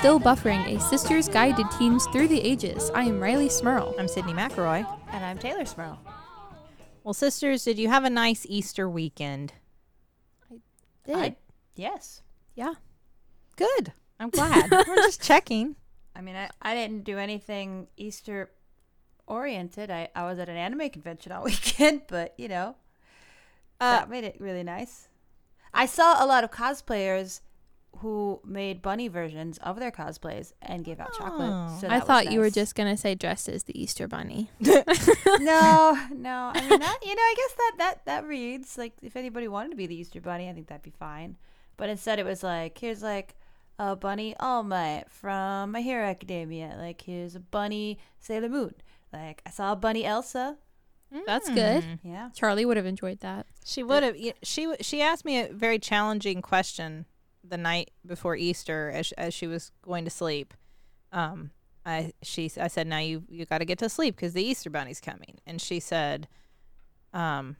Still Buffering, a sister's guide to teens through the ages. I am Rileigh Smirl. I'm Sydnee McElroy. And I'm Teylor Smirl. Well, sisters, did you have a nice Easter weekend? I did. I, yes. yeah. Good. I'm glad. We're just checking. I mean, I, I didn't do anything Easter oriented. I, I was at an anime convention all weekend, but, you know, Uh, that made it really nice. I saw a lot of cosplayers who made bunny versions of their cosplays and gave out chocolate. Oh. So I that was thought you were just going to say dressed as the Easter Bunny. no, no. I mean, that, you know, I guess that that that reads like if anybody wanted to be the Easter Bunny, I think that'd be fine. But instead, it was like here's like a bunny All Might from My Hero Academia. Like here's a bunny Sailor Moon. Like I saw a bunny Elsa. That's good. Mm. Yeah. Charlie would have enjoyed that. She would have. She w- she asked me a very challenging question the night before Easter as as she was going to sleep. Um, I she I said, now you you got to get to sleep because the Easter Bunny's coming, and she said, um,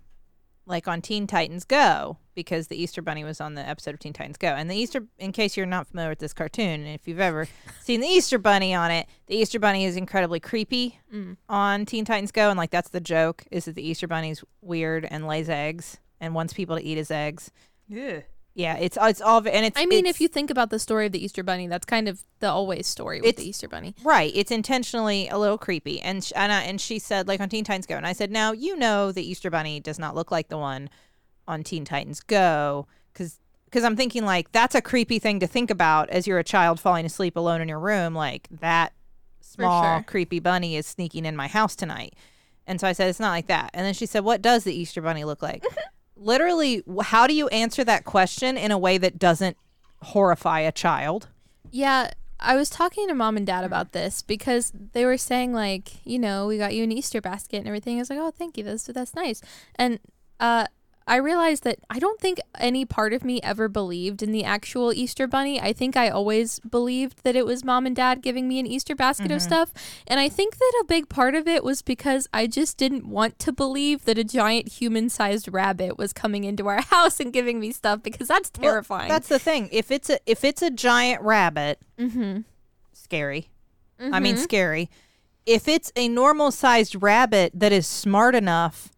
like on Teen Titans Go because the Easter Bunny was on the episode of Teen Titans Go, and the Easter. In case you're not familiar with this cartoon, and if you've ever seen the Easter Bunny on it, the Easter Bunny is incredibly creepy Mm. on Teen Titans Go, and like that's the joke is that the Easter Bunny's weird and lays eggs and wants people to eat his eggs. Yeah. Yeah, it's uh, it's all and it's. I mean, it's- if you think about the story of the Easter Bunny, that's kind of the always story with the Easter Bunny. right, it's intentionally a little creepy, and sh- and, I, and she said like on Teen Titans Go, and I said now you know the Easter Bunny does not look like the one on Teen Titans Go because because I'm thinking like that's a creepy thing to think about as you're a child falling asleep alone in your room, like that small sure. creepy bunny is sneaking in my house tonight. And so I said, it's not like that. And then she said, what does the Easter bunny look like? Literally, how do you answer that question in a way that doesn't horrify a child? Yeah, I was talking to mom and dad about this because they were saying like, you know, we got you an Easter basket and everything. I was like, oh, thank you. That's that's nice. And uh, I realized that I don't think any part of me ever believed in the actual Easter bunny. I think I always believed that it was mom and dad giving me an Easter basket of stuff. And I think that a big part of it was because I just didn't want to believe that a giant human-sized rabbit was coming into our house and giving me stuff because that's Well, terrifying. that's the thing. If it's a if it's a giant rabbit, mm-hmm. scary. I mean, scary. If it's a normal sized rabbit that is smart enough,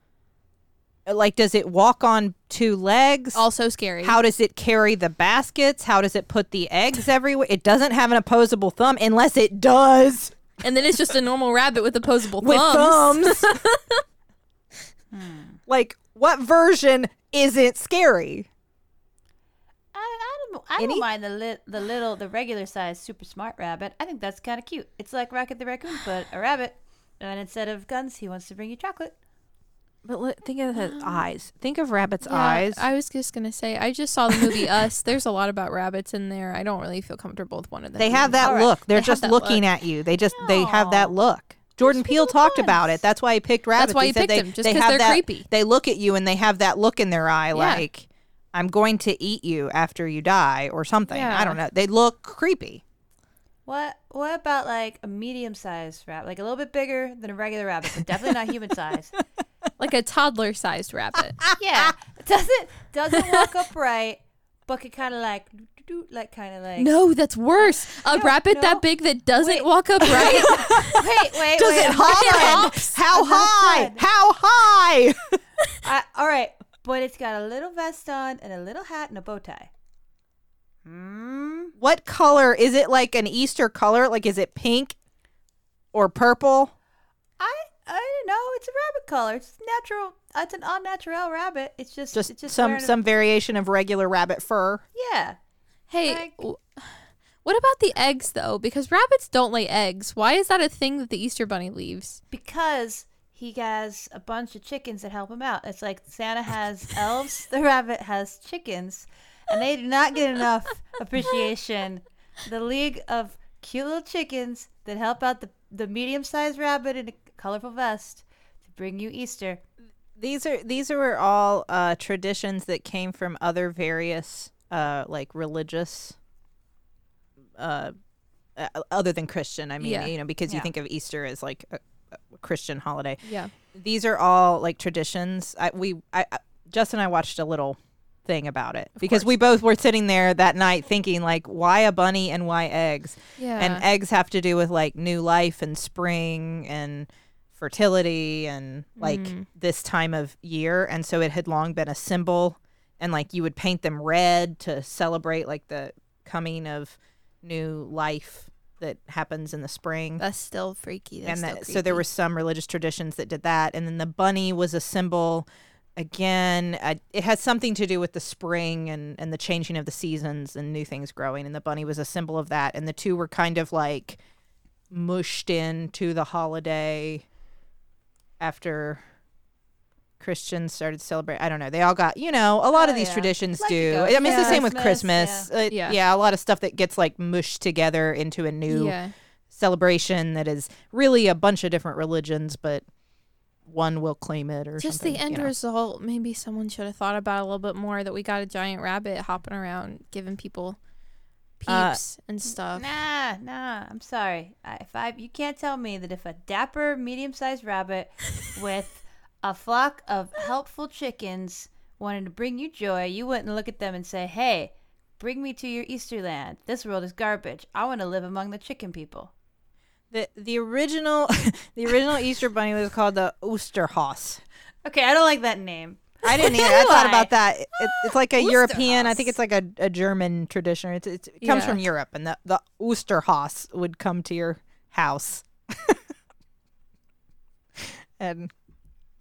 like, does it walk on two legs? also scary. How does it carry the baskets? How does it put the eggs everywhere? It doesn't have an opposable thumb unless it does and then it's just a normal rabbit with opposable with thumbs. thumbs. Hmm. Like, what version isn't scary? I, I don't I Any? don't mind the li- the little the regular size super smart rabbit. I think that's kind of cute. It's like Rocket the raccoon, but a rabbit. And instead of guns, he wants to bring you chocolate. But li- think of the um, eyes. Think of rabbits' Yeah, eyes. I was just gonna say. I just saw the movie Us. There's a lot about rabbits in there. I don't really feel comfortable with one of them. They have that All right. look. They're They just looking look. at you. They just they have that look. Jordan Peele people talked about it. That's why he picked rabbits. That's why he he picked they, them, just they 'cause have they're that, creepy. They look at you and they have that look in their eye, like I'm going to eat you after you die or something. I don't know. They look creepy. What what about like a medium sized rabbit, like a little bit bigger than a regular rabbit, but definitely not human size? like a toddler-sized rabbit. Yeah, doesn't doesn't walk upright, but can kind of like do like kind of like no, that's worse. A No, rabbit no. that big that doesn't Wait. walk upright. wait wait Does wait it hop? How I'm not high? How high? I, all right, but it's got a little vest on and a little hat and a bow tie. Hmm. what color is it? Like an Easter color? Like is it pink or purple? I I don't know. It's a rabbit color. It's natural. It's an unnatural rabbit. It's just Just, it's just some wearing a- some variation of regular rabbit fur. yeah. hey, Like- w- what about the eggs though? Because rabbits don't lay eggs. Why is that a thing that the Easter Bunny leaves? because he has a bunch of chickens that help him out. It's like Santa has elves, the rabbit has chickens, and they do not get enough appreciation. The League of Cute Little Chickens that help out the, the medium sized rabbit in a colorful vest to bring you Easter. These are these are all uh, traditions that came from other various uh, like religious, uh, uh, other than Christian. I mean, Yeah. you know, because you think of Easter as like a, a Christian holiday. Yeah. These are all like traditions. I we I, I Justin and I watched a little thing about it because we both were sitting there that night thinking like why a bunny and why eggs Yeah. and eggs have to do with like new life and spring and fertility and like Mm. this time of year. And so it had long been a symbol. And like you would paint them red to celebrate like the coming of new life that happens in the spring. That's still freaky. That's and still that, so there were some religious traditions that did that. And then the bunny was a symbol. Again uh, it has something to do with the spring and and the changing of the seasons and new things growing. And the bunny was a symbol of that. And the two were kind of like mushed into the holiday after Christians started to celebrate. I don't know. They all got, you know, a lot Oh, of these yeah. traditions Like do. I mean, it's the Yeah. same with Christmas, Christmas. Uh, Yeah. yeah, a lot of stuff that gets like mushed together into a new yeah. celebration that is really a bunch of different religions, but one will claim it or Just the end you know. result. Maybe someone should have thought about a little bit more. That we got a giant rabbit hopping around, giving people Uh, peeps and stuff. Nah, nah. I'm sorry. If I, you can't tell me that if a dapper, medium-sized rabbit with a flock of helpful chickens wanted to bring you joy, you wouldn't look at them and say, "Hey, bring me to your Easter land. This world is garbage. I want to live among the chicken people." The the original the original Easter bunny was called the Oosterhaus. Okay, I don't like that name. I didn't either. I thought about that. It, it's like a European. I think it's like a, a German tradition. It's, it's, it comes Yeah. from Europe, and the the Oosterhaus would come to your house, and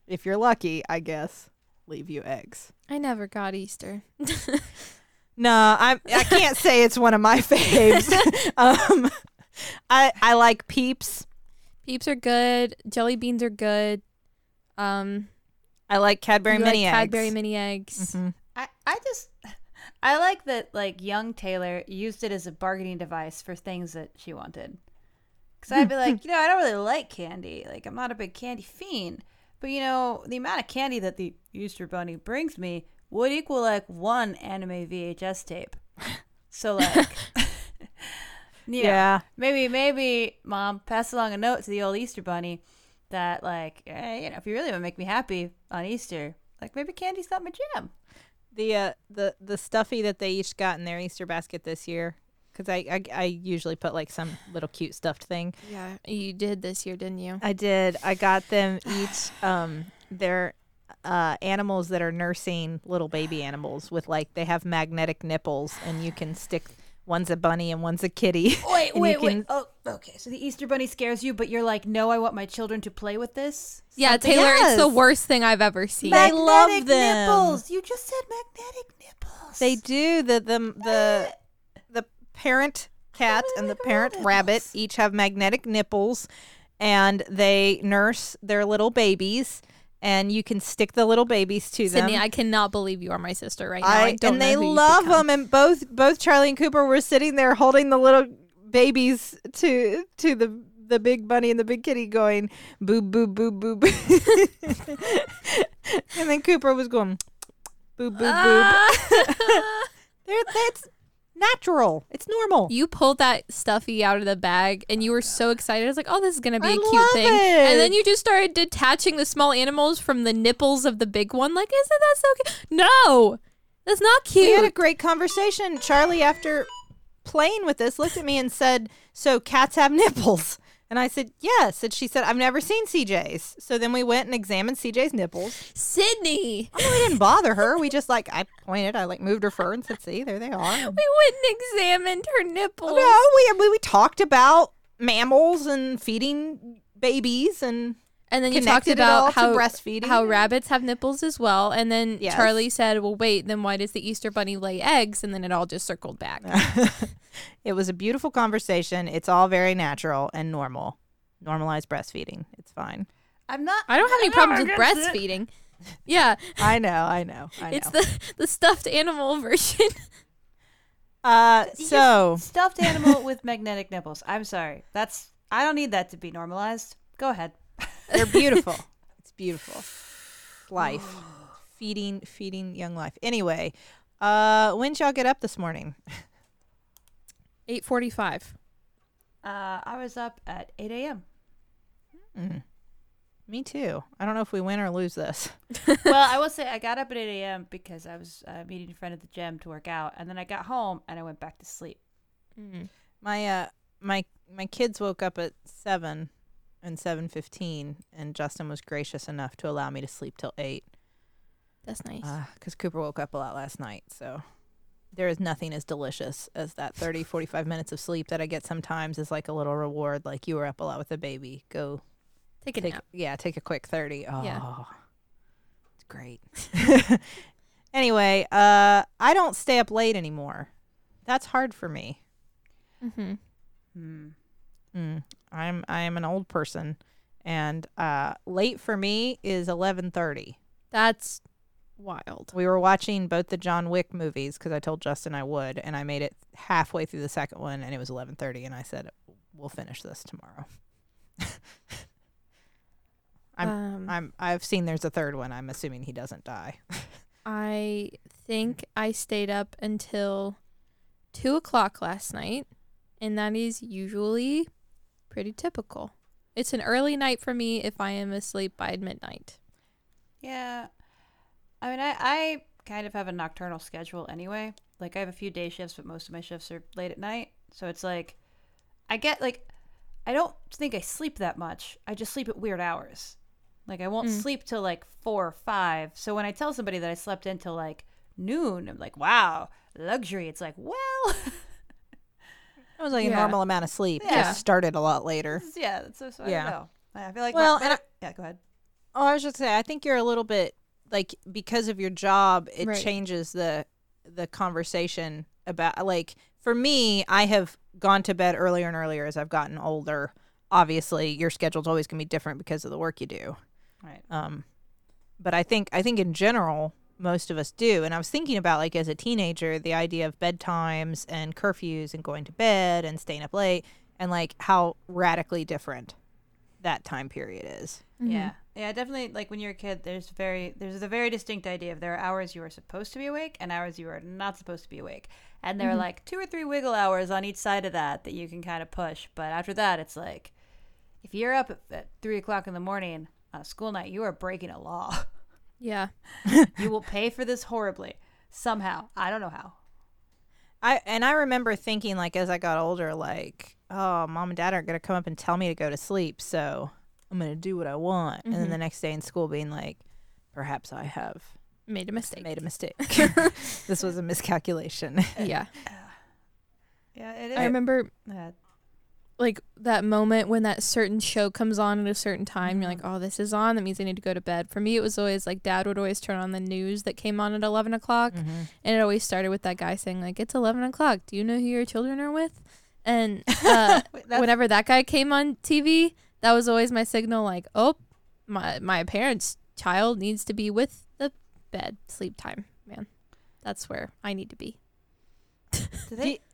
if you're lucky, I guess, leave you eggs. I never got Easter. No, I I can't say it's one of my faves. um, I I like Peeps. Peeps are good. Jelly beans are good. Um, I like Cadbury you mini like eggs. Cadbury mini eggs. Mhm. I, I just I like that like young Teylor used it as a bargaining device for things that she wanted. Cause I'd be like, you know, I don't really like candy. Like I'm not a big candy fiend. But you know, the amount of candy that the Easter Bunny brings me would equal like one anime VHS tape. So like you know, Yeah. maybe maybe mom pass along a note to the old Easter Bunny that like, eh, you know, if you really want to make me happy on Easter, like maybe candy's not my jam. The uh the the stuffy that they each got in their Easter basket this year, because I, I I usually put like some little cute stuffed thing. Yeah, you did this year, didn't you? I did. I got them each um their uh animals that are nursing little baby animals with like they have magnetic nipples and you can stick one's a bunny and one's a kitty. Wait, And you wait, wait. Oh, okay. So the Easter Bunny scares you, but you're like, no, I want my children to play with this. Yeah, Something- Teylor, it's the worst thing I've ever seen. Mag- I love Magnetic them. nipples. You just said magnetic nipples. They do the the the the parent cat and the parent rabbit each have magnetic nipples and they nurse their little babies and you can stick the little babies to Sydnee, them. Sydnee, I cannot believe you are my sister right now. I, don't and know they who love become. them and both both Charlie and Cooper were sitting there holding the little babies to to the the big bunny and the big kitty going boo boo boo boo boo and then Cooper was going boo boo boo Ah! That's natural. It's normal. You pulled that stuffy out of the bag and you were so excited. I was like, oh, this is going to be I a cute thing. And then you just started detaching the small animals from the nipples of the big one. Like, isn't that so cute? No, that's not cute. We had a great conversation. Charlie, after playing with this, looked at me and said, "So cats have nipples?" And I said, "Yes." And she said, "I've never seen CJ's." So then we went and examined CJ's nipples. Sydnee, I mean, we didn't bother her. We just like I pointed, I like moved her fur and said, "See, there they are." we went and examined her nipples. No, we, we we talked about mammals and feeding babies and And then you talked connected it all about how breastfeeding. how rabbits have nipples as well. And then Yes. Charlie said, "Well, wait. Then why does the Easter Bunny lay eggs?" And then it all just circled back. it was a beautiful conversation. It's all very natural and normal. Normalize breastfeeding. It's fine. I'm not. I don't have any I'm problems not with against it. breastfeeding. Yeah, I know, I know, I know. it's the the stuffed animal version. uh so stuffed animal with magnetic nipples. I'm sorry. That's. I don't need that to be normalized. Go ahead. They're beautiful. it's beautiful. Life. feeding feeding young life. Anyway, uh when y'all get up this morning? Eight forty-five. Uh, I was up at 8 a.m. Mm. Me too. I don't know if we win or lose this. well, I will say I got up at 8 a.m. because I was uh, meeting a friend at the gym to work out, and then I got home and I went back to sleep. Mm. My uh my my kids woke up at seven and seven fifteen, and Justin was gracious enough to allow me to sleep till eight. That's nice. because Cooper woke up a lot last night. So there is nothing as delicious as that 30, 45 minutes of sleep that I get sometimes is like a little reward. Like you were up a lot with the baby. Go take a take, nap. yeah, take a quick 30. Oh, Yeah. it's great. anyway, uh, I don't stay up late anymore. That's hard for me. Mm-hmm. Hmm. Mm, I'm I am an old person, and uh, late for me is eleven thirty. That's wild. We were watching both the John Wick movies because I told Justin I would, and I made it halfway through the second one, and it was eleven thirty, and I said we'll finish this tomorrow. I'm- um, I'm I've seen there's a third one. I'm assuming he doesn't die. I think I stayed up until two o'clock last night, and that is usually pretty typical. It's an early night for me if I am asleep by midnight. Yeah. I mean, I, I kind of have a nocturnal schedule anyway. Like, I have a few day shifts, but most of my shifts are late at night. So it's like, I get, like, I don't think I sleep that much. I just sleep at weird hours. Like, I won't Mm. sleep till like four or five. So when I tell somebody that I slept until like noon, I'm like, wow, luxury. It's like, well, It was like Yeah. a normal amount of sleep. Yeah. Just started a lot later. yeah, that's so, so I Yeah. know. I feel like, Well, my, my- yeah, go ahead. Oh, I was just say I think you're a little bit like because of your job, it Right. changes the the conversation about like for me, I have gone to bed earlier and earlier as I've gotten older. Obviously, your schedule's always going to be different because of the work you do. Right. Um, but I think I think in general most of us do. And I was thinking about like as a teenager, the idea of bedtimes and curfews and going to bed and staying up late and like how radically different that time period is. Mm-hmm. Yeah. Yeah, definitely like when you're a kid there's very there's a very distinct idea of there are hours you are supposed to be awake and hours you are not supposed to be awake. And there are like two or three wiggle hours on each side of that that you can kind of push. But after that it's like if you're up at, at three o'clock in the morning on a school night, you are breaking a law. Yeah. you will pay for this horribly. Somehow. I don't know how. I and I remember thinking like as I got older, like, oh, mom and dad aren't gonna come up and tell me to go to sleep, so I'm gonna do what I want. And then the next day in school, being like, perhaps I have Made a mistake. made a mistake. this was a miscalculation. yeah. Yeah, it is. I remember Uh, like that moment when that certain show comes on at a certain time you're like oh this is on. That means i need to go to bed. For me it was always like dad would always turn on the news that came on at 11 o'clock Mhm. and it always started with that guy saying like it's 11 o'clock. Do you know who your children are with? And uh, whenever that guy came on tv that was always my signal like oh my my parents child needs to be with the bed. Sleep time man. That's where i need to be. Do they,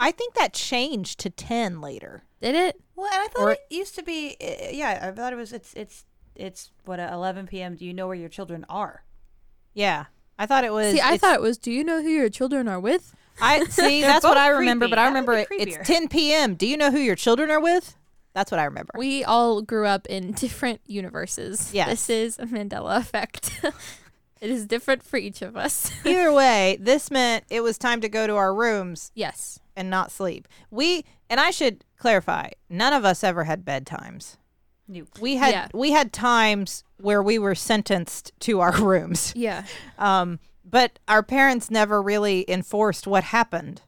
I think that changed to ten later. did it Well, and I thought Or- it used to be. uh, Yeah, I thought it was. It's it's it's what at 11 p.m. Do you know where your children are? Yeah, I thought it was. see i thought it was do you know who your children are with I see. That's what I remember. But. I remember it, it's 10 p.m. Do you know who your children are with? That's what I remember. We all grew up in different universes. Yes. This is a Mandela effect. it is different for each of us. Either way, this meant it was time to go to our rooms yes. and not sleep. We and I should clarify, none of us ever had bedtimes. You. We had Yeah. we had times where we were sentenced to our rooms. Yeah. Um, but our parents never really enforced what happened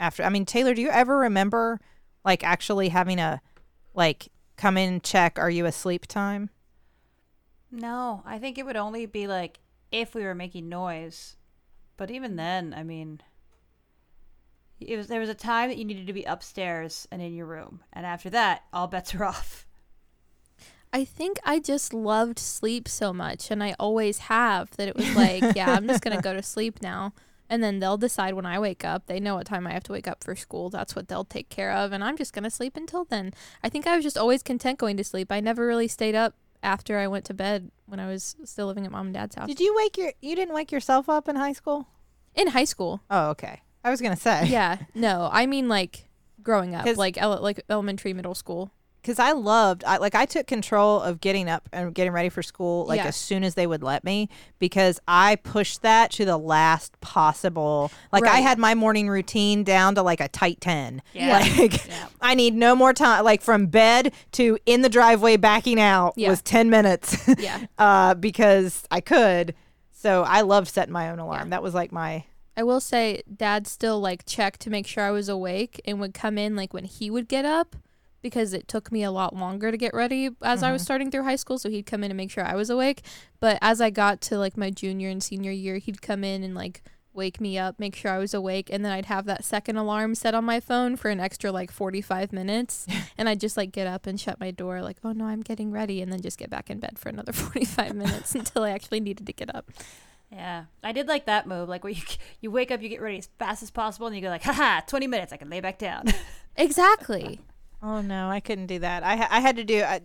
after. I mean, Teylor, do you ever remember like actually having a like come in check are you asleep time? No, I think it would only be like if we were making noise. But even then, I mean, it was there was a time that you needed to be upstairs and in your room, and after that, all bets are off. I think I just loved sleep so much and I always have that it was like, yeah, I'm just going to go to sleep now. And then they'll decide when I wake up. They know what time I have to wake up for school. That's what they'll take care of. And I'm just going to sleep until then. I think I was just always content going to sleep. I never really stayed up after I went to bed when I was still living at mom and dad's house. Did you wake your you didn't wake yourself up in high school? In high school. Oh, okay. I was gonna say. yeah. No, I mean like growing up, 'Cause- like ele- like elementary, middle school. Because I loved, I like, I took control of getting up and getting ready for school like Yeah. as soon as they would let me because I pushed that to the last possible. Like I had my morning routine down to like a tight ten. Yeah. Like I need no more time. Like from bed to in the driveway backing out Yeah. was ten minutes. Yeah. uh, because I could. So I loved setting my own alarm. That was like my I will say dad still like checked to make sure I was awake and would come in like when he would get up because it took me a lot longer to get ready as I was mm-hmm. starting through high school so he'd come in and make sure I was awake. But as I got to like my junior and senior year he'd come in and like wake me up make sure I was awake and then I'd have that second alarm set on my phone for an extra like 45 minutes. And I'd just like get up and shut my door like oh no I'm getting ready and then just get back in bed for another 45 minutes until I actually needed to get up. Yeah, I did like that move, like where you you wake up, you get ready as fast as possible, and you go like, haha, twenty minutes, I can lay back down. exactly Oh no, I couldn't do that. I ha- I had to do I,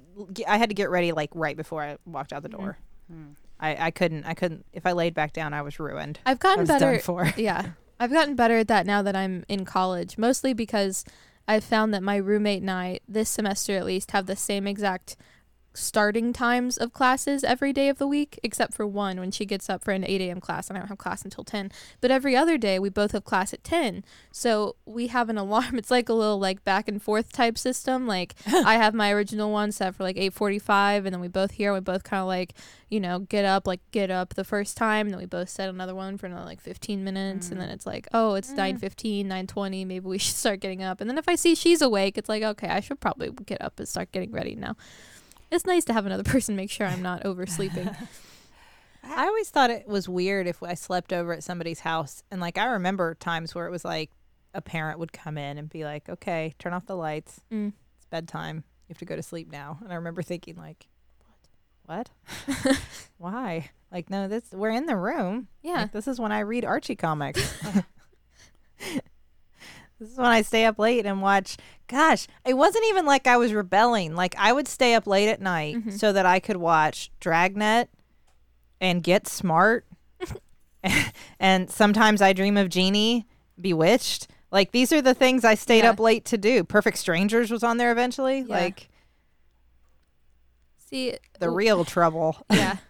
I had to get ready like right before I walked out the mm-hmm. door. Hmm. I, I couldn't I couldn't if I laid back down I was ruined. I've gotten better for. yeah. I've gotten better at that now that I'm in college, mostly because I've found that my roommate and I, this semester at least, have the same exact starting times of classes every day of the week, except for one when she gets up for an 8 a.m. class and I don't have class until 10. But every other day, we both have class at 10. So we have an alarm. It's like a little like back and forth type system. Like I have my original one set for like 8:45, and then we both hear. We both kind of like you know get up, like get up the first time. And then we both set another one for another like 15 minutes, and mm. then it's like oh it's mm. 9:15, 9:20. Maybe we should start getting up. And then if I see she's awake, it's like okay I should probably get up and start getting ready now. It's nice to have another person make sure I'm not oversleeping. I always thought it was weird if I slept over at somebody's house and like I remember times where it was like a parent would come in and be like, "Okay, turn off the lights. Mm. It's bedtime. You have to go to sleep now." And I remember thinking like, "What? What? Why?" Like, "No, this we're in the room. Yeah. Like, this is when I read Archie comics." This is when I stay up late and watch. Gosh, it wasn't even like I was rebelling. Like I would stay up late at night Mhm. so that I could watch Dragnet and Get Smart. and sometimes I dream of Jeannie, Bewitched. Like these are the things I stayed Yeah. up late to do. Perfect Strangers was on there eventually. Yeah. Like See the real trouble. yeah.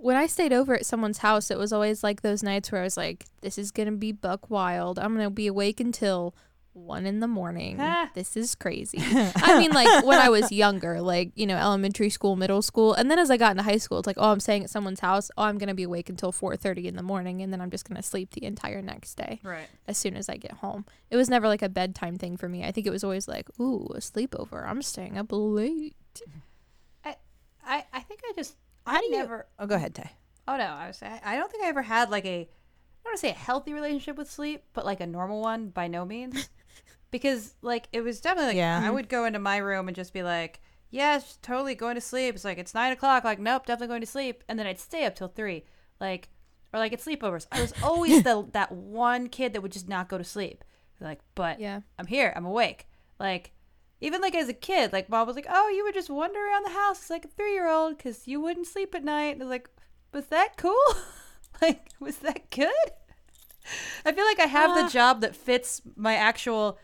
When I stayed over at someone's house, it was always like those nights where I was like, "This is gonna be buck wild. I'm gonna be awake until one in the morning. Ah. This is crazy." I mean, like when I was younger, like you know, elementary school, middle school, and then as I got into high school, it's like, "Oh, I'm staying at someone's house. Oh, I'm gonna be awake until 4:30 in the morning, and then I'm just gonna sleep the entire next day right. as soon as I get home." It was never like a bedtime thing for me. I think it was always like, "Ooh, a sleepover. I'm staying up late." I I think I just How I do you- never. Oh, go ahead, Tay. Oh no, I was. I I don't think I ever had like a. I don't want to say a healthy relationship with sleep, but like a normal one by no means. because like it was definitely like Yeah. I would go into my room and just be like, yes, totally going to sleep. It's like it's nine o'clock. Like nope, definitely going to sleep. And then I'd stay up till three, like or like at sleepovers. I was always the that one kid that would just not go to sleep. Like, but Yeah. I'm here. I'm awake. Like, even like as a kid, like mom was like, "Oh, you would just wander around the house like a three year old because you wouldn't sleep at night." And I was like, "Was that cool? like, was that good?" I feel like I have the job that fits my actual,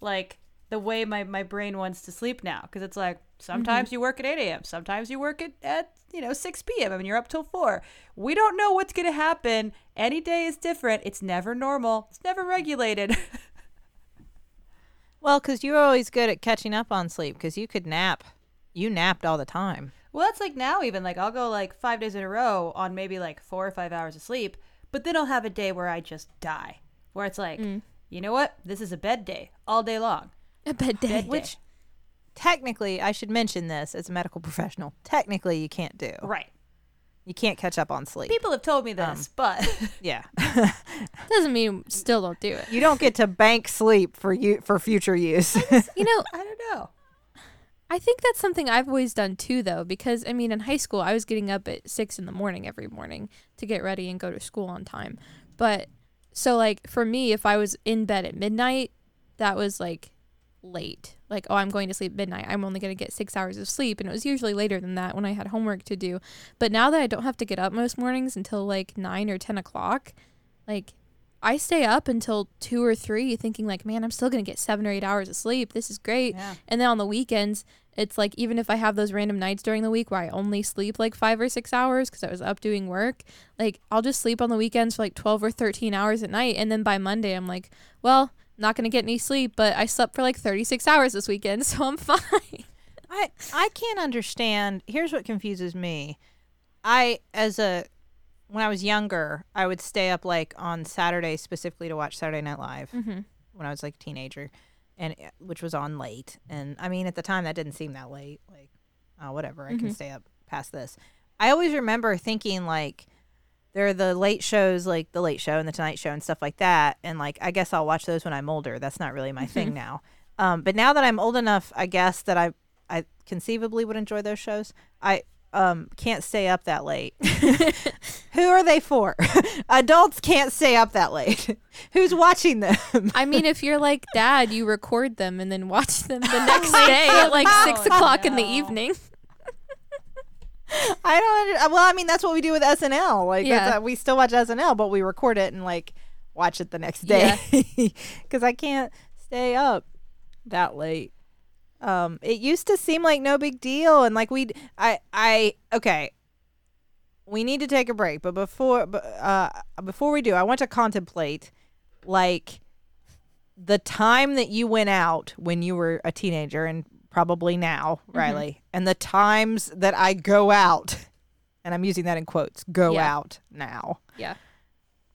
like, the way my my brain wants to sleep now. Because it's like sometimes mm-hmm. you work at eight a.m., sometimes you work at at you know six p.m. I mean, you're up till four. We don't know what's gonna happen. Any day is different. It's never normal. It's never regulated. Well, because you were always good at catching up on sleep because you could nap. You napped all the time. Well, that's like now even like I'll go like five days in a row on maybe like four or five hours of sleep, but then I'll have a day where I just die, where it's like, mm. you know what, this is a bed day all day long. A bed day. Bed Which day. technically, I should mention this as a medical professional. Technically, you can't do. right? You can't catch up on sleep. People have told me um, this, but Yeah. Doesn't mean still don't do it. you don't get to bank sleep for you for future use. You know, I don't know. I think that's something I've always done too, though, because I mean, in high school, I was getting up at six in the morning every morning to get ready and go to school on time. But so, like, for me, if I was in bed at midnight, that was like late. Like, oh, I'm going to sleep midnight. I'm only going to get six hours of sleep. And it was usually later than that when I had homework to do. But now that I don't have to get up most mornings until like nine or 10 o'clock, like, I stay up until two or three thinking, like, man, I'm still going to get seven or eight hours of sleep. This is great. Yeah. And then on the weekends, it's like even if I have those random nights during the week where I only sleep like five or six hours because I was up doing work, like I'll just sleep on the weekends for like 12 or 13 hours at night. And then by Monday, I'm like, well, not going to get any sleep, but I slept for like 36 hours this weekend, so I'm fine. I I can't understand. Here's what confuses me. I as a when I was younger, I would stay up like on Saturday specifically to watch Saturday Night Live Mm-hmm. when I was like a teenager, and uh, which was on late. And I mean, at the time, that didn't seem that late. Like, oh, whatever, I can Mhm. stay up past this. I always remember thinking like. There are the late shows like the Late Show and the Tonight Show and stuff like that, and like I guess I'll watch those when I'm older. That's not really my thing now. Um, but now that I'm old enough, I guess that I I conceivably would enjoy those shows. I um can't stay up that late. Who are they for? Adults can't stay up that late. Who's watching them? I mean, if you're like dad, you record them and then watch them the next day at like six no, o'clock in the evening. I don't. Well, I mean, that's what we do with SNL. Like, that's, uh, we still watch SNL, but we record it and like watch it the next day because I can't stay up that late. Um, it used to seem like no big deal, and like we, I, I, okay. We need to take a break, but before, uh, before we do, I want to contemplate, like, the time that you went out when you were a teenager, and probably now, Rileigh, and the times that I go out, and I'm using that in quotes, go Yeah. out now, Yeah.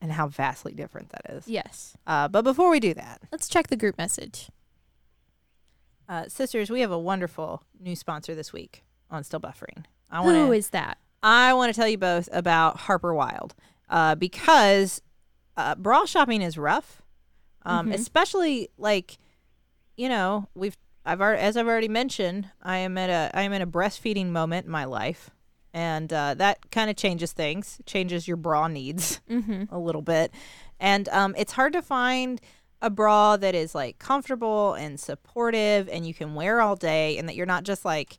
and how vastly different that is. Yes. Uh, but before we do that, Let's check the group message. uh, sisters, we have a wonderful new sponsor this week on Still Buffering. I wanna, is that? I want to tell you both about Harper Wilde uh, because uh, bra shopping is rough, um, Mhm. especially like you know we've I've already, as I've already mentioned I am at a I am in a breastfeeding moment in my life, and uh, that kind of changes things, changes your bra needs Mm-hmm. a little bit, and um, it's hard to find a bra that is like comfortable and supportive and you can wear all day and that you're not just like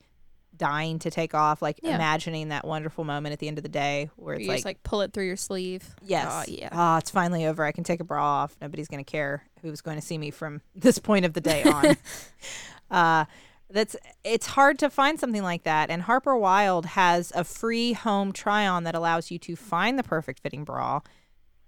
dying to take off like Yeah. imagining that wonderful moment at the end of the day where You it's like, just like pull it through your sleeve. yes Oh, yeah. oh it's finally over i can take a bra off nobody's going to care who's going to see me from this point of the day on uh that's it's hard to find something like that and harper wilde has a free home try on that allows you to find the perfect fitting bra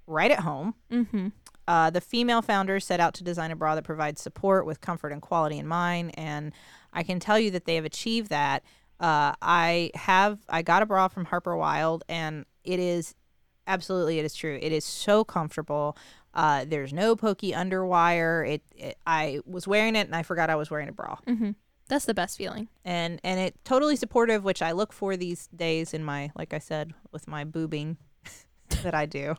right at home Mm-hmm. uh, the female founders set out to design a bra that provides support with comfort and quality in mind, and I can tell you that they have achieved that. Uh, I have I got a bra from Harper Wilde, and it is absolutely it is true. It is so comfortable. Uh, there's no pokey underwire. It, it I was wearing it and I forgot I was wearing a bra, Mm-hmm. That's the best feeling. and and it totally supportive, which I look for these days in my like I said with my boobing that I do.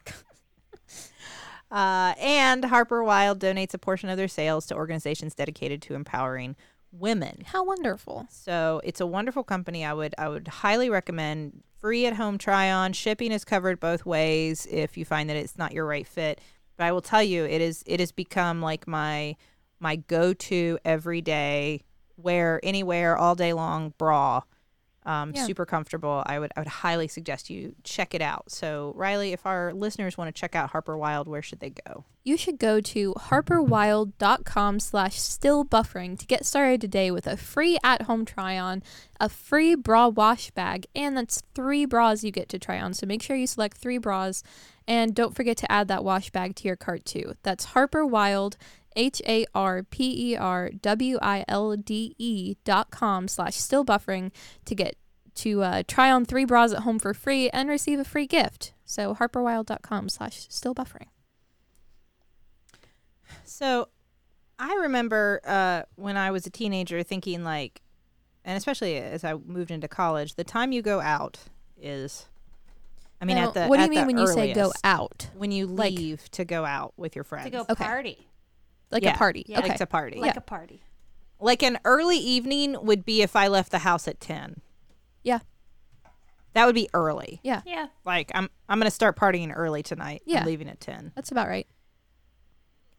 Uh, and Harper Wilde donates a portion of their sales to organizations dedicated to empowering women. How wonderful. So it's a wonderful company. I would I would highly recommend free at home try on. Shipping is covered both ways if you find that it's not your right fit. But I will tell you, it is it has become like my my go to everyday wear anywhere all day long bra. Um, Yeah. super comfortable. I would I would highly suggest you check it out. So Rileigh, if our listeners want to check out Harper Wilde, where should they go? You should go to harperwilde.com slash still buffering to get started today with a free at-home try-on, a free bra wash bag, and that's three bras you get to try on. So make sure you select three bras, and don't forget to add that wash bag to your cart too. That's Harper Wilde, H A R P E R W I L D E dot com slash still buffering to get to uh, try on three bras at home for free and receive a free gift. So harperwilde.com slash still buffering. So I remember uh, when I was a teenager thinking like, and especially as I moved into college, the time you go out is, I mean, Now, at the what do you mean the when you say go out? When you Like- leave to go out with your friends, To go Okay. Party. Like Yeah. a party. Yeah. Okay. like to party. Like Yeah. a party. Like an early evening would be if I left the house at ten. Yeah. That would be early. yeah. Yeah. Like I'm I'm gonna start partying early tonight. Yeah. I'm leaving at ten. That's about right.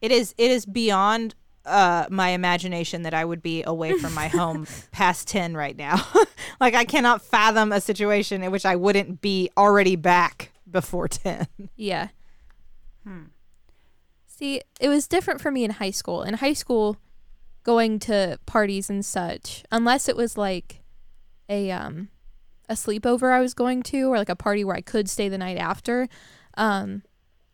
It is it is beyond uh my imagination that I would be away from my home past 10 right now. like I cannot fathom a situation in which I wouldn't be already back before 10. Yeah. Hmm. See, it was different for me in high school. In high school, going to parties and such, unless it was like a um a sleepover I was going to or like a party where I could stay the night after. Um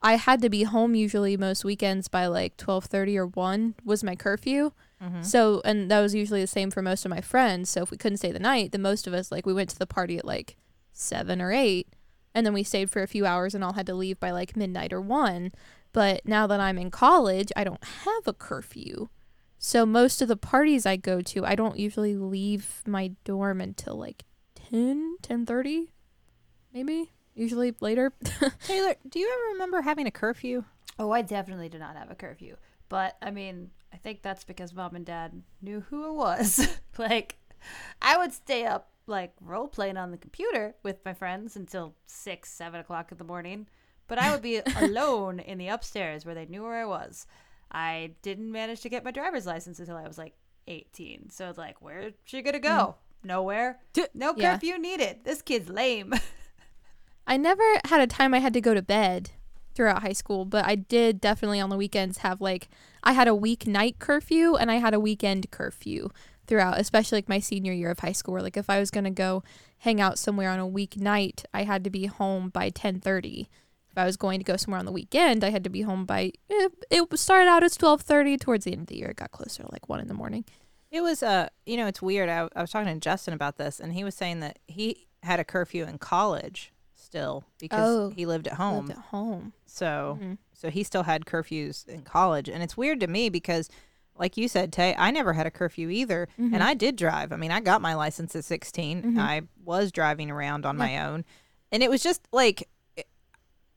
I had to be home usually most weekends by like 12:30 or 1 was my curfew. Mhm. So, and that was usually the same for most of my friends. So, if we couldn't stay the night, then most of us, like, we went to the party at like seven or eight, and then we stayed for a few hours and all had to leave by like midnight or one. But now that I'm in college, I don't have a curfew. So, most of the parties I go to, I don't usually leave my dorm until like 10, 10 maybe. Usually later. Teylor, do you ever remember having a curfew? Oh, I definitely did not have a curfew. But I mean, I think that's because mom and dad knew who it was. like, I would stay up like role playing on the computer with my friends until six, seven o'clock in the morning. But I would be alone in the upstairs where they knew where I was. I didn't manage to get my driver's license until I was like 18. So it's like, where's she gonna go? Mm. Nowhere. D- No Yeah. curfew needed. This kid's lame. I never had a time I had to go to bed throughout high school, but I did definitely on the weekends have like I had a weeknight curfew and I had a weekend curfew throughout, especially like my senior year of high school. Where like if I was gonna go hang out somewhere on a weeknight, I had to be home by ten thirty. If I was going to go somewhere on the weekend, I had to be home by. It, it started out as twelve thirty. Towards the end of the year, it got closer to like one in the morning. It was uh you know it's weird. I, I was talking to Justin about this, and he was saying that he had a curfew in college still because Oh, he lived at Lived home. at home. So Mhm. so he still had curfews in college, and it's weird to me because. Like you said, Tay, I never had a curfew either, Mhm. and I did drive. I mean, I got my license at 16. Mhm. I was driving around on Yeah. my own, and it was just like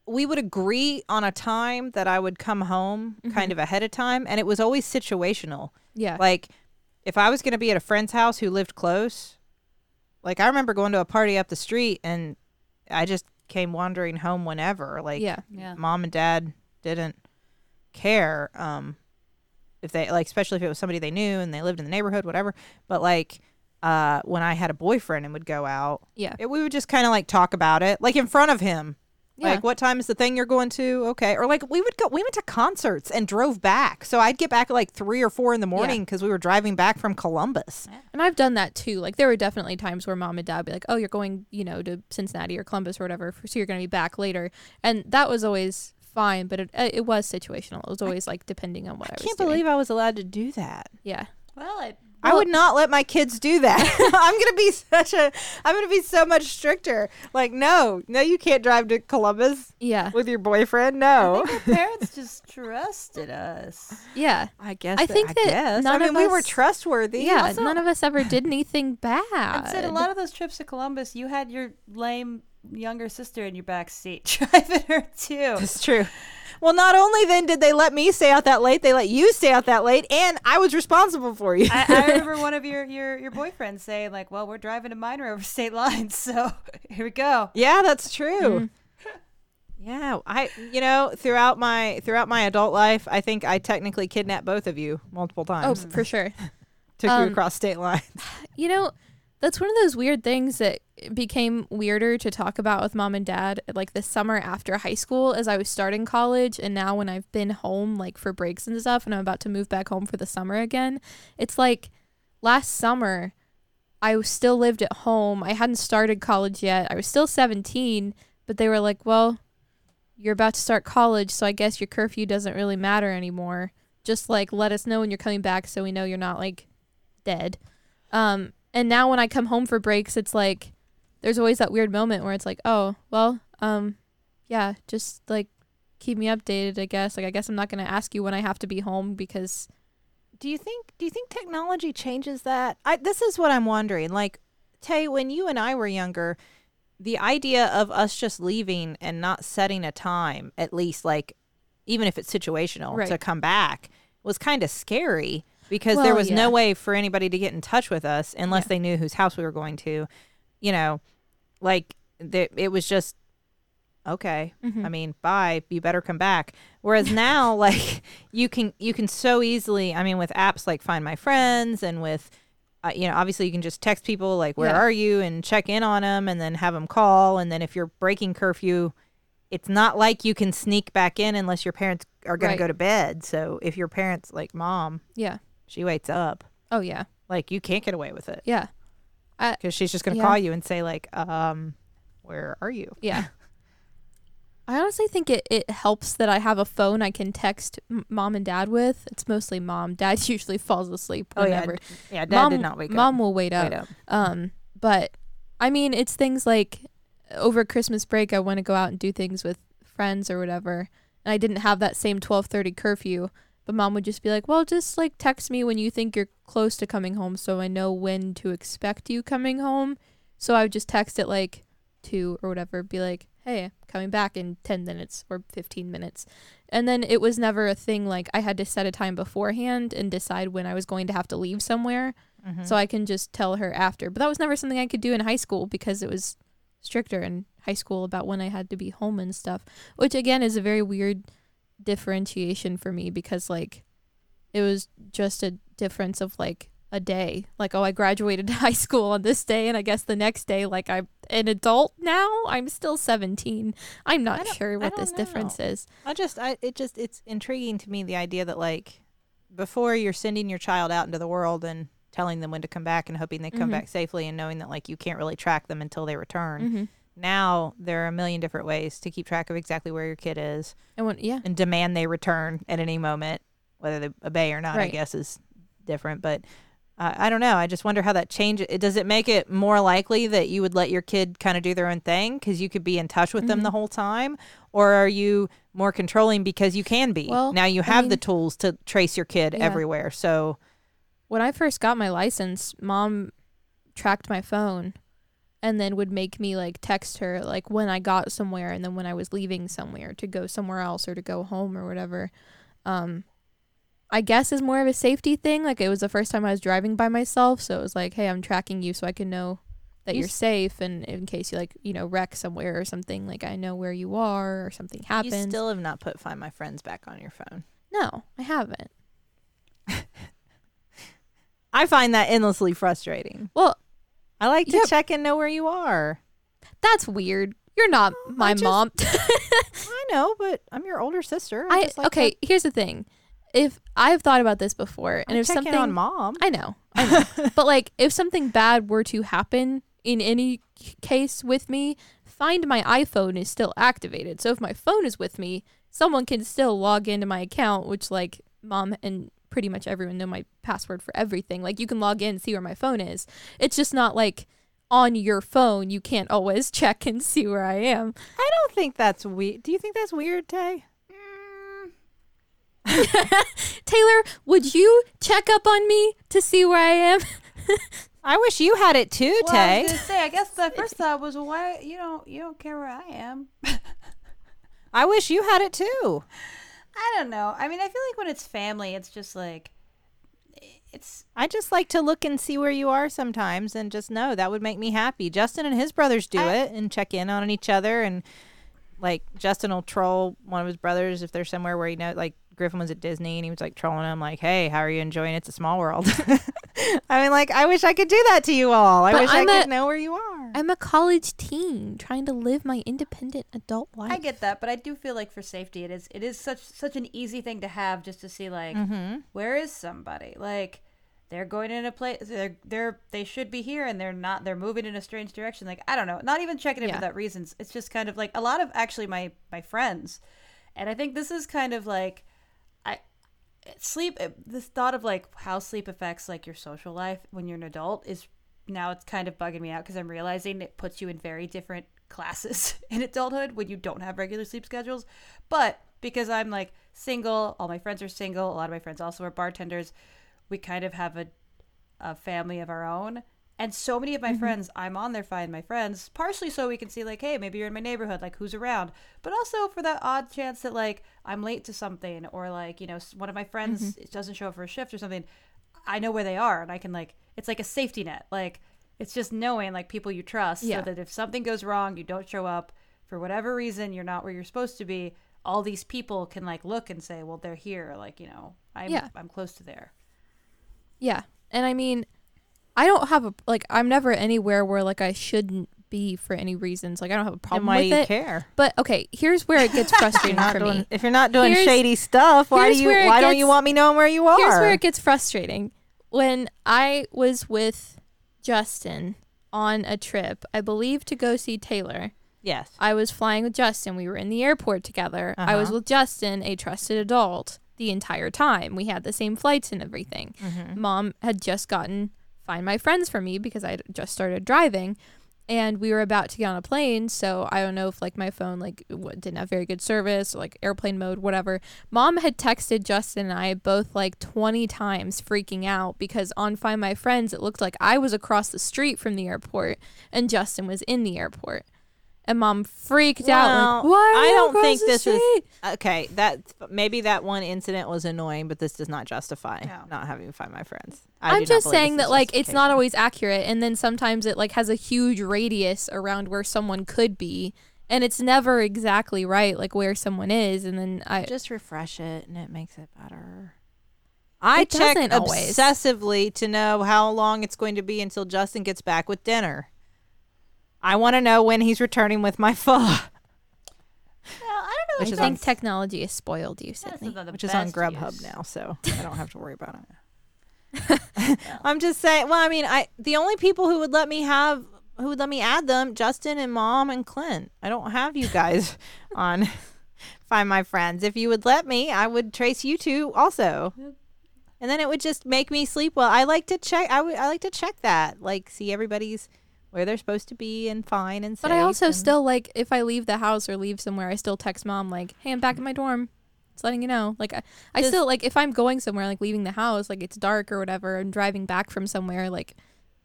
we would agree on a time that I would come home kind Mhm. of ahead of time, and it was always situational. Yeah. Like, if I was going to be at a friend's house who lived close, like I remember going to a party up the street and I just came wandering home whenever. Like, yeah. yeah. mom and dad didn't care. Um, if they like, especially if it was somebody they knew and they lived in the neighborhood, whatever. But like, uh, when I had a boyfriend and would go out, Yeah. it, we would just kind of like talk about it, like in front of him. Yeah. Like, what time is the thing you're going to? Okay. Or like, we would go, we went to concerts and drove back. So I'd get back at like three or four in the morning because we were driving back from Columbus. And I've done that too. Like there were definitely times where mom and dad would be like, "Oh, you're going, you know, to Cincinnati or Columbus or whatever, so you're going to be back later." And that was always fine, but it uh, it was situational. It was always like depending on what I, I was can't doing. believe I was allowed to do that. Yeah. Well, I I would not let my kids do that. I'm gonna be such a. I'm gonna be so much stricter. Like, no, no, you can't drive to Columbus Yeah. with your boyfriend. No. I think our parents just trusted us. Yeah. I guess. I think that guess. none I of mean, we were trustworthy. Yeah. also- none of us ever did anything bad. I said a lot of those trips to Columbus, you had your lame younger sister in your back seat driving her too. It's true. Well, not only then did they let me stay out that late, they let you stay out that late, and I was responsible for you. I, I remember one of your, your your boyfriends saying like, "Well, we're driving a minor over state lines, so here we go." yeah, that's true. Mhm. Yeah, I you know throughout my throughout my adult life, I think I technically kidnapped both of you multiple times. Oh, for sure. Took you um, across state lines. You know, that's one of those weird things that became weirder to talk about with mom and dad like the summer after high school as I was starting college and now when I've been home like for breaks and stuff and I'm about to move back home for the summer again. It's like last summer I still lived at home. I hadn't started college yet. I was still 17, but they were like, "Well, you're about to start college, so I guess your curfew doesn't really matter anymore. Just like let us know when you're coming back so we know you're not like dead." Um, and now when I come home for breaks, it's like there's always that weird moment where it's like, oh, well, um, yeah, just like keep me updated, I guess. Like I guess I'm not gonna ask you when I have to be home because Do you think do you think technology changes that? I this is what I'm wondering. Like Tay, when you and I were younger, the idea of us just leaving and not setting a time, at least like even if it's situational, Right. to come back was kind of scary because there was yeah. no way for anybody to get in touch with us unless Yeah. they knew whose house we were going to. You know, like the, it was just okay. Mhm. I mean, bye. You better come back. Whereas now, like you can you can so easily. I mean, with apps like Find My Friends and with uh, you know, obviously you can just text people like, "Where Yeah. are you?" and check in on them, and then have them call. And then if you're breaking curfew, it's not like you can sneak back in unless your parents are going Right. to go to bed. So if your parents like mom, yeah, she waits up. Oh yeah, Like you can't get away with it yeah, because she's just gonna Yeah. call you and say like, um, where are you? yeah. I honestly think it, it helps that I have a phone I can text m- mom and dad with. It's mostly mom. Dad usually falls asleep Oh yeah, whenever. yeah. Dad mom, did not wake mom up. Mom will wait up. Wait up. Um, but I mean, it's things like over Christmas break, I want to go out and do things with friends or whatever, and I didn't have that same twelve thirty curfew. But mom would just be like, "Well, just like text me when you think you're close to coming home, so I know when to expect you coming home." So I would just text it like two or whatever, be like, "Hey, coming back in ten minutes or fifteen minutes," and then it was never a thing like I had to set a time beforehand and decide when I was going to have to leave somewhere Mhm. so I can just tell her after. But that was never something I could do in high school because it was stricter in high school about when I had to be home and stuff, which again is a very weird differentiation for me because like it was just a difference of like a day. Like oh, I graduated high school on this day and I guess the next day like I'm an adult now. I'm still 17. I'm not sure what this difference is. I just, I, it just, it's intriguing to me the idea that like, before you're sending your child out into the world and telling them when to come back and hoping they come Mhm. back safely and knowing that like you can't really track them until they return. Mhm. Now there are a million different ways to keep track of exactly where your kid is And when yeah. and demand they return at any moment, whether they obey or not. I guess is different, but. Uh, I don't know. I just wonder how that changes. Does it make it more likely that you would let your kid kind of do their own thing because you could be in touch with them Mhm. the whole time, or are you more controlling because you can be? Well, now you I have the tools to trace your kid Yeah. everywhere. So when I first got my license, mom tracked my phone and then would make me like text her like when I got somewhere and then when I was leaving somewhere to go somewhere else or to go home or whatever. Um I guess is more of a safety thing. Like it was the first time I was driving by myself, so it was like, "Hey, I'm tracking you so I can know that You you're safe and in case you like, you know, wreck somewhere or something, like I know where you are or something happens." you still have not put Find My Friends back on your phone. no, I haven't. I find that endlessly frustrating. Well, I like to Yep. check and know where you are. that's weird. You're not oh, my just- mom. I know, but I'm your older sister. I, I just like okay. To, here's the thing: if I've thought about this before, and I if something, in on mom. I know, I know, but like if something bad were to happen in any case with me, find my iPhone is still activated. So if my phone is with me, someone can still log into my account, which like mom and pretty much everyone know my password for everything. Like you can log in and see where my phone is. It's just not like on your phone you can't always check and see where I am. I don't think that's weird. Do you think that's weird, Tay? Teylor, would you check up on me to see where I am? I wish you had it too, Well, I Tay. was gonna say, I guess the first thought was, why you don't you don't care where I am? I wish you had it too. I don't know. I mean, I feel like when it's family, it's just like it's I just like to look and see where you are sometimes and just know that would make me happy. Justin and his brothers do I- it and check in on each other and like Justin will troll one of his brothers if they're somewhere where he knows like Griffin was at Disney and he was like trolling him like, "Hey, how are you enjoying It's a Small World?" I mean, like I wish I could do that to you all. I But wish I'm I a- could know where you are. I'm a college teen trying to live my independent adult life. I get that, but I do feel like for safety, it is it is such such an easy thing to have just to see like mm-hmm. where is somebody like they're going in a place they're they're they should be here and they're not they're moving in a strange direction like i don't know not even checking it Yeah. for that reasons it's just kind of like a lot of actually my my friends and i think this is kind of like i sleep uh, the thought of like how sleep affects like your social life when you're an adult is now it's kind of bugging me out because i'm realizing it puts you in very different classes in adulthood when you don't have regular sleep schedules. But because i'm like single all my friends are single a lot of my friends also are bartenders we kind of have a, a family of our own and so many of my mm-hmm. friends i'm on there find my friends partially so we can see like hey maybe you're in my neighborhood like who's around but also for that odd chance that like i'm late to something or like you know one of my friends mm-hmm. doesn't show up for a shift or something i know where they are and i can like it's like a safety net like it's just knowing like people you trust Yeah. so that if something goes wrong you don't show up for whatever reason you're not where you're supposed to be all these people can like look and say well they're here like you know i'm Yeah. i'm close to there yeah. And I mean, I don't have a like I'm never anywhere where like I shouldn't be for any reasons. Like I don't have a problem why with do you it. care? But okay, here's where it gets frustrating for doing, me. if you're not doing Here's- shady stuff, why do you? Why don't you want me knowing where you are? Here's where it gets frustrating. When I was with Justin on a trip, I believe to go see Teylor. yes. I was flying with Justin. We were in the airport together. I was Uh-huh. with Justin, a trusted adult, the entire time. We had the same flights and everything. Mm-hmm. Mom had just gotten Find My Friends for me because I just started driving. And we were about to get on a plane, so I don't know if like my phone like w- didn't have very good service or like airplane mode, whatever. Mom had texted Justin and I both like 20 times freaking out because on Find My Friends it looked like I was across the street from the airport and Justin was in the airport. And mom freaked out like, "Why are I you don't think the this is- Okay, that maybe that one incident was annoying, but this does not justify No. not having to find my friends. I I'm just saying that like it's not always accurate and then sometimes it like has a huge radius around where someone could be and it's never exactly right like where someone is and then I Just refresh it, and it makes it better. I It check doesn't always. obsessively to know how long it's going to be until Justin gets back with dinner. I want to know when he's returning with my pho, Well, I don't know. Which if is I on- think technology has spoiled you, Sydnee. which is on Grubhub use. now, so I don't have to worry about it. I'm just saying. Well, I mean, I the only people who would let me have who would let me add them, Justin and Mom and Clint. I don't have you guys on Find My Friends. If you would let me, I would trace you two also. And then it would just make me sleep well. I like to check. I would. I like to check that. Like see everybody's where they're supposed to be and fine and safe. But I also and- still like if I leave the house or leave somewhere, I still text mom like, "Hey, I'm back in my dorm." Just letting you know. Like I, I Does- still like if I'm going somewhere, like leaving the house, like it's dark or whatever, and driving back from somewhere, like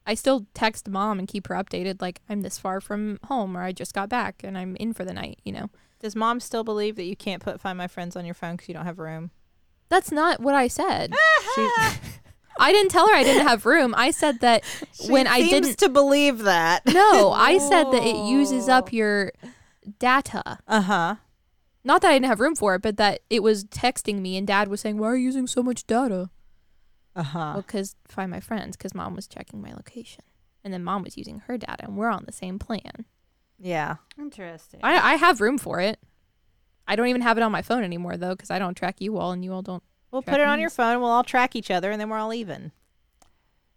I still text mom and keep her updated. Like I'm this far from home, or I just got back and I'm in for the night. You know, Does Mom still believe that you can't put Find My Friends on your phone because you don't have room? that's not what I said. She, I didn't tell her I didn't have room. I said that when I seems didn't. to believe that. No, I said that it uses up your data. Uh huh. Not that I didn't have room for it, but that it was texting me and dad was saying, Why are you using so much data? Uh huh. Well, because find my friends, because mom was checking my location. And then mom was using her data, and we're on the same plan. Yeah. Interesting. I, I have room for it. I don't even have it on my phone anymore, though, because I don't track you all, and you all don't. We'll put it on your phone. We'll all track each other, and then we're all even.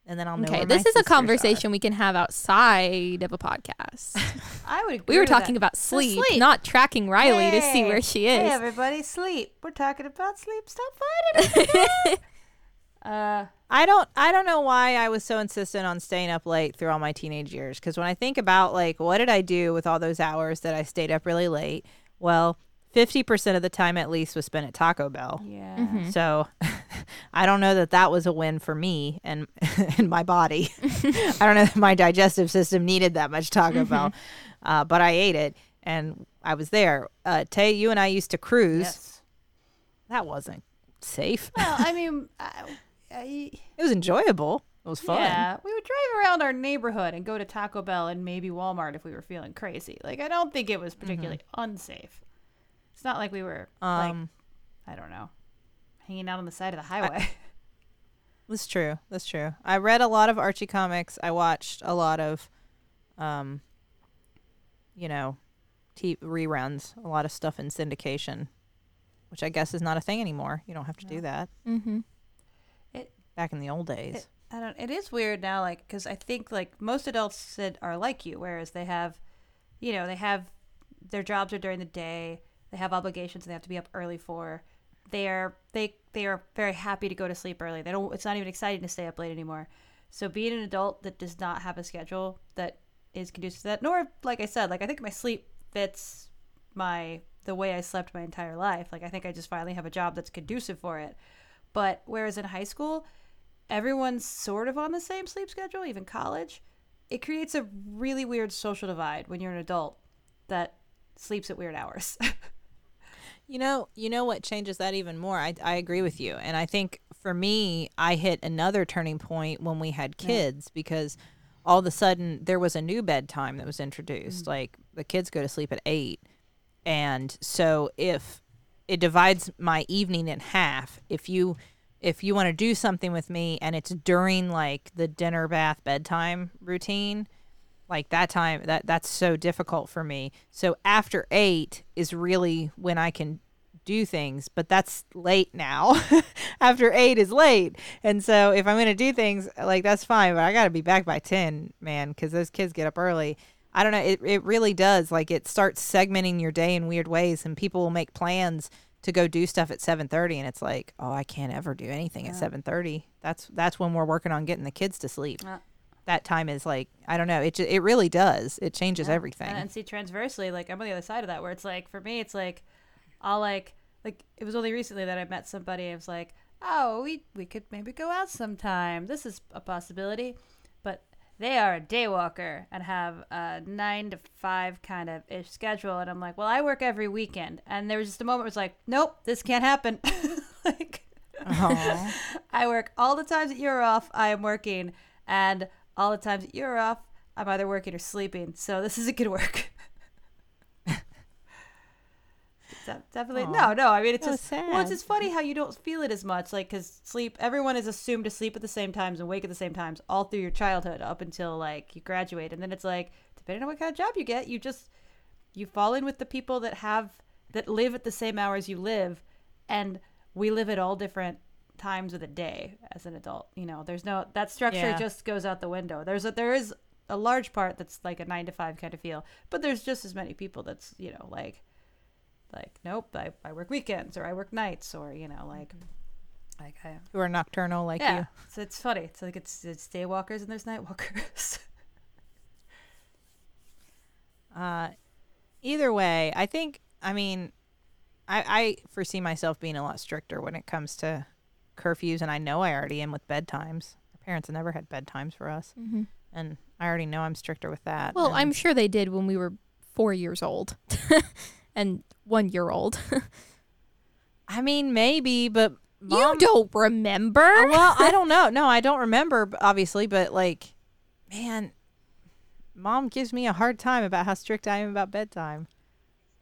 And then I'll know. Okay, this is a conversation we can have outside of a podcast. I would. Agree we were with that. talking about sleep, sleep. not tracking Rileigh to see where she is. Hey, is. everybody, sleep. We're talking about sleep. Stop fighting. uh, I don't. I don't know why I was so insistent on staying up late through all my teenage years. Because when I think about like what did I do with all those hours that I stayed up really late? Well, fifty percent of the time at least was spent at Taco Bell. yeah. Mhm. So I don't know that that was a win for me and and my body. I don't know that my digestive system needed that much Taco Bell, uh, but I ate it and I was there. Uh, Tay, you and I used to cruise. Yes. That wasn't safe. Well, I mean, I, I, It was enjoyable. It was fun. yeah, we would drive around our neighborhood and go to Taco Bell and maybe Walmart if we were feeling crazy. Like, I don't think it was particularly unsafe. It's not like we were like Um, I don't know, hanging out on the side of the highway. that's true. That's true. I read a lot of Archie comics. I watched a lot of, um, you know, t- reruns. A lot of stuff in syndication, which I guess is not a thing anymore. You don't have to do that. mm-hmm. Back in the old days. I don't. It is weird now, like because I think like most adults said are like you, whereas they have, you know, they have their jobs are during the day. They have obligations they have to be up early for. They are they they are very happy to go to sleep early. They don't. It's not even exciting to stay up late anymore. So being an adult that does not have a schedule that is conducive to that, nor like I said, like I think my sleep fits my the way I slept my entire life. Like I think I just finally have a job that's conducive for it. But whereas in high school, everyone's sort of on the same sleep schedule, even college, it creates a really weird social divide when you're an adult that sleeps at weird hours. You know, you know what changes that even more. I I agree with you, and I think for me, I hit another turning point when we had kids because all of a sudden there was a new bedtime that was introduced. Mm. Like the kids go to sleep at eight, and so if it divides my evening in half, if you if you want to do something with me and it's during like the dinner bath bedtime routine, like that time that that's so difficult for me. So after 8 is really when I can do things, but that's late now. after 8 is late. And so if I'm going to do things like that's fine, but I got to be back by 10, man, cuz those kids get up early. I don't know, it it really does like it starts segmenting your day in weird ways and people will make plans to go do stuff at 7:30 and it's like, "Oh, I can't ever do anything at 7:30." That's that's when we're working on getting the kids to sleep. Yeah. That time is like, I don't know, it it really does. It changes Yeah. everything. And, and see, transversely, like I'm on the other side of that, where it's like for me, it's like I'll like like it was only recently that I met somebody. I was like, oh, we we could maybe go out sometime. This is a possibility, but they are a day walker and have a nine to five kind of ish schedule, and I'm like, well, I work every weekend, and there was just a moment where it's like, nope, this can't happen. like. I work all the times that you're off, I am working, and all the times that you're off, I'm either working or sleeping. So this isn't gonna work. De- Definitely, no, no. I mean, it's So just well, it's just funny how you don't feel it as much, like because sleep. Everyone is assumed to sleep at the same times and wake at the same times all through your childhood up until like you graduate, and then it's like depending on what kind of job you get, you just you fall in with the people that have that live at the same hours you live, and we live at all different times of the day as an adult. You know, there's no that structure Yeah. just goes out the window. There's a there is a large part that's like a nine to five kind of feel, but there's just as many people that's you know like like nope, I, I work weekends or I work nights or you know like like I Who are nocturnal like yeah. you. So it's funny. It's like it's it's day walkers and there's night walkers. Uh, either way, I think. I mean, I, I foresee myself being a lot stricter when it comes to curfews, and I know I already am with bedtimes. Our parents never had bedtimes for us, Mm-hmm. and I already know I'm stricter with that. Well, I'm sure they did when we were four years old and one year old. I mean, maybe, but you don't remember? Uh, well, I don't know. No, I don't remember, obviously, but like, man, mom gives me a hard time about how strict I am about bedtime.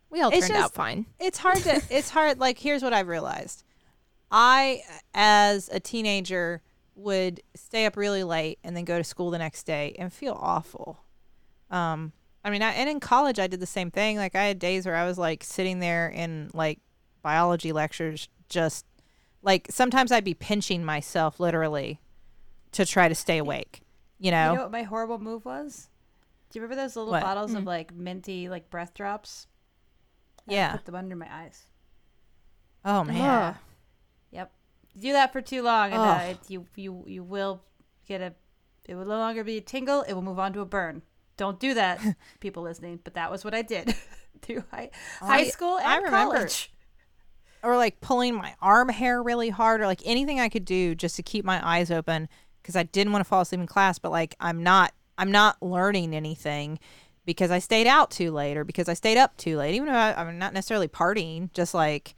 we all it's turned out fine. it's hard to it's hard like here's what i've realized i as a teenager would stay up really late and then go to school the next day and feel awful um i mean I, and in college i did the same thing like i had days where i was like sitting there in like biology lectures just like sometimes i'd be pinching myself literally to try to stay awake you know, You know what my horrible move was? Do you remember those little What? bottles Mm. of like minty like breath drops? I yeah put them under my eyes. oh man Ugh. Yep. You do that for too long, and uh, it, you you you will get a. It will no longer be a tingle. It will move on to a burn. Don't do that, people listening. But that was what I did through high, high I- school and I remember. college. or like pulling my arm hair really hard or like anything I could do just to keep my eyes open because I didn't want to fall asleep in class but like I'm not I'm not learning anything because I stayed out too late or because I stayed up too late even though I, I'm not necessarily partying just like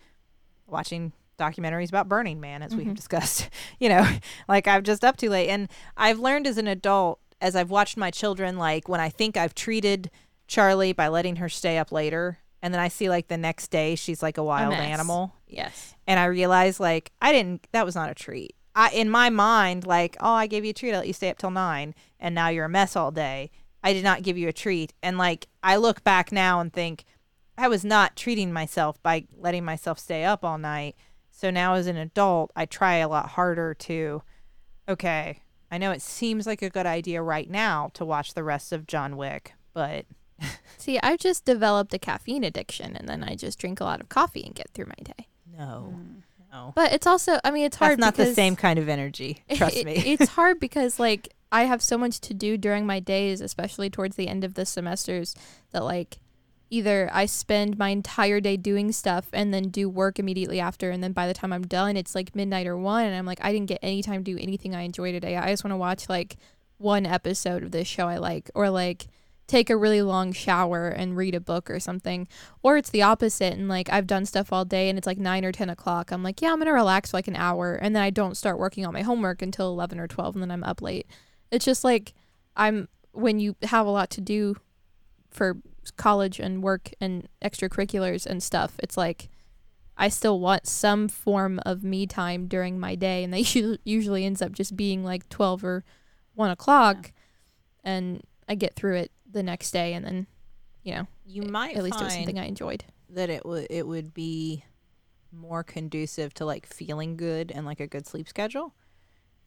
watching documentaries about Burning Man as we've mm-hmm. discussed you know like I'm just up too late and I've learned as an adult as I've watched my children like when I think I've treated Charlie by letting her stay up later and then I see like the next day she's like a wild mess. animal Yes. and I realized like I didn't that was not a treat. I in my mind like oh I gave you a treat I let you stay up till 9 and now you're a mess all day. I did not give you a treat and like I look back now and think I was not treating myself by letting myself stay up all night. So now as an adult I try a lot harder to okay, I know it seems like a good idea right now to watch the rest of John Wick, but See, I've just developed a caffeine addiction and then I just drink a lot of coffee and get through my day. no. Mm. No. But it's also, I mean, it's hard That's not the same kind of energy. Trust it- me. it's hard because like I have so much to do during my days, especially towards the end of the semesters, that like either I spend my entire day doing stuff and then do work immediately after, and then by the time I'm done, it's like midnight or one, and I'm like, I didn't get any time to do anything I enjoy today. I just want to watch like one episode of this show I like, or like take a really long shower and read a book or something. Or it's the opposite, and like I've done stuff all day and it's like nine or 10 o'clock. I'm like, yeah, I'm gonna relax for like an hour, and then I don't start working on my homework until 11 or 12, and then I'm up late. It's just like I'm when you have a lot to do for college and work and extracurriculars and stuff, it's like I still want some form of me time during my day, and that usually ends up just being like 12 or 1 o'clock, and I get through it the next day, and then you know You might at least it was something I enjoyed. that it would it would be more conducive to like feeling good and like a good sleep schedule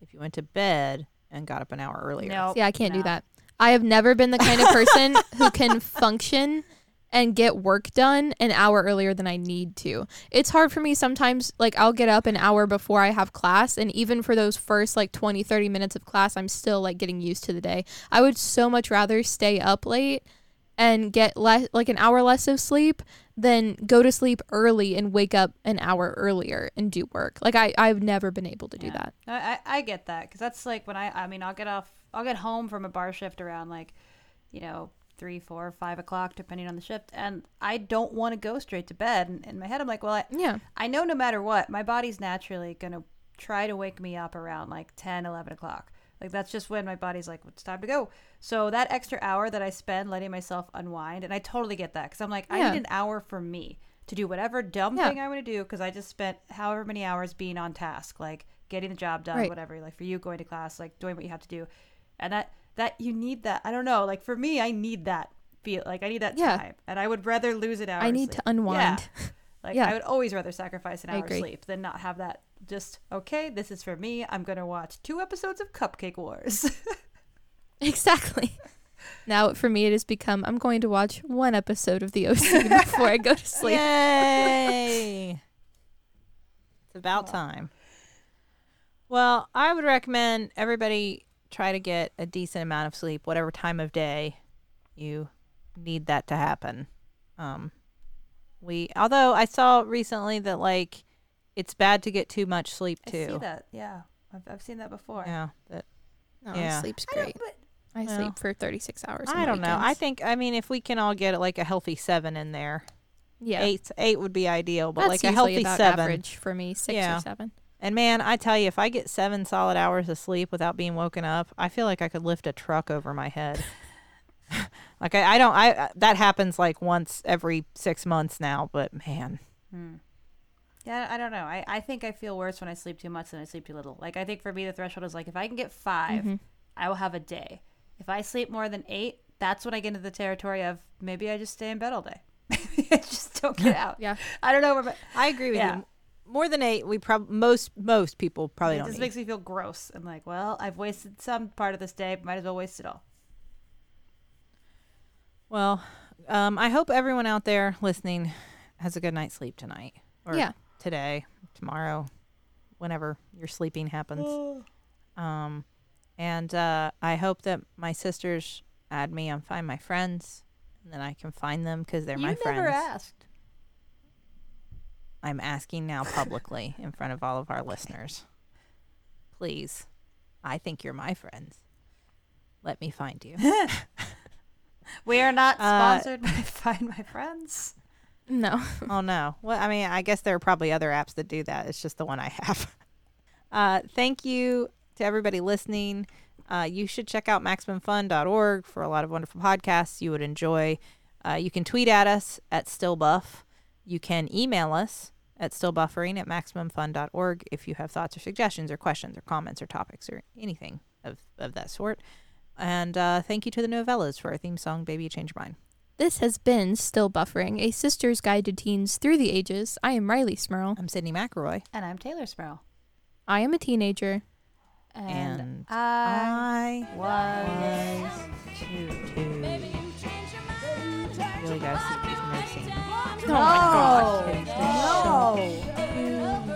if you went to bed and got up an hour earlier. No. Yeah, I can't do that. I have never been the kind of person who can function and get work done an hour earlier than I need to. It's hard for me sometimes like I'll get up an hour before I have class and even for those first like 20 30 minutes of class I'm still like getting used to the day. I would so much rather stay up late and get less like an hour less of sleep than go to sleep early and wake up an hour earlier and do work. Like I I've never been able to do that. I, I, I get that because that's like when I I mean I'll get off I'll get home from a bar shift around like you know three four five o'clock depending on the shift and I don't want to go straight to bed and in my head I'm like well I, Yeah. I know no matter what my body's naturally gonna try to wake me up around like 10 11 o'clock like that's just when my body's like it's time to go so that extra hour that I spend letting myself unwind and I totally get that because I'm like I need an hour for me to do whatever dumb Yeah. thing I want to do because I just spent however many hours being on task, like getting the job done, Right. whatever. Like for you, going to class, like doing what you have to do, and that that you need that. I don't know. Like for me, I need that feel. Like I need that Yeah. time, and I would rather lose an hour. I need sleep. to unwind. Yeah. Like Yeah. I would always rather sacrifice an hour sleep than not have that. Just okay, this is for me. I'm gonna watch two episodes of Cupcake Wars. Exactly. Now for me it has become I'm going to watch one episode of the OC before I go to sleep. Yay! it's about time. Well, I would recommend everybody try to get a decent amount of sleep, whatever time of day you need that to happen. Um, we, although I saw recently that like it's bad to get too much sleep too. I see too. that. Yeah, I've, I've seen that before. Yeah, that No, Yeah. sleep's I don't- great. but I Well, sleep for 36 hours. I don't know. I think I mean if we can all get like a healthy seven in there, yeah. eight eight would be ideal, but That's like a usually healthy about seven. average for me, 6 Yeah. or 7. And man, I tell you, if I get seven solid hours of sleep without being woken up, I feel like I could lift a truck over my head. like I, I don't, I uh, that happens like once every six months now. But man, Hmm. Yeah, I don't know. I, I think I feel worse when I sleep too much than I sleep too little. Like I think for me the threshold is like if I can get 5 Mhm. I will have a day. If I sleep more than eight, that's when I get into the territory of maybe I just stay in bed all day. I just don't get out. Yeah. I don't know. Where my, I agree with Yeah. you. More than eight, we probably most most people probably it don't. Need. makes me feel gross. I'm like, well, I've wasted some part of this day. Might as well waste it all. well, um, I hope everyone out there listening has a good night's sleep tonight or Yeah. Today, tomorrow, whenever your sleeping happens. Um, and uh, I hope that my sisters add me on Find My Friends, and then I can find them because they're you my never friends. asked. I'm asking now publicly in front of all of our listeners. Please, I think you're my friends. Let me find you. We are not Uh, sponsored by Find My Friends. No. oh no. Well, I mean, I guess there are probably other apps that do that. It's just the one I have. Uh, thank you to everybody listening. Uh, you should check out maximumfun.org for a lot of wonderful podcasts you would enjoy. Uh, you can tweet at us at stillbuff. You can email us at stillbuffering at maximumfun.org if you have thoughts or suggestions or questions or comments or topics or anything of, of that sort. And uh, thank you to the Nouvellas for our theme song, Baby Change Your Mind. This has been Still Buffering, a sister's guide to teens through the ages. I am Rileigh Smirl. I'm Sydnee McElroy. And I'm Teylor Smirl. I am a teenager. And, And I I was too. Really gotta see these nursing. Oh my God. No.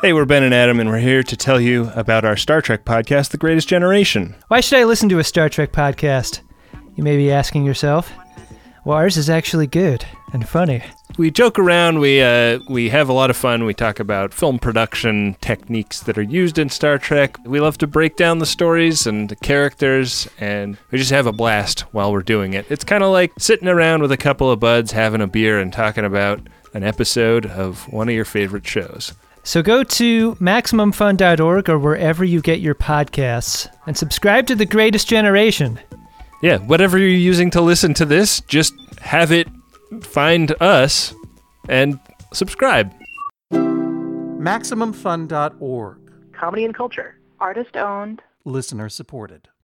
Hey, we're Ben and Adam, and we're here to tell you about our Star Trek podcast, The Greatest Generation. Why should I listen to a Star Trek podcast? You may be asking yourself. Well, ours is actually good and funny. We joke around, we uh, we have a lot of fun. We talk about film production techniques that are used in Star Trek. We love to break down the stories and the characters, and we just have a blast while we're doing it. It's kind of like sitting around with a couple of buds, having a beer, and talking about an episode of one of your favorite shows. So go to MaximumFun.org or wherever you get your podcasts and subscribe to The Greatest Generation. Yeah, whatever you're using to listen to this, just have it find us and subscribe. MaximumFun.org. Comedy and culture. Artist owned. Listener supported.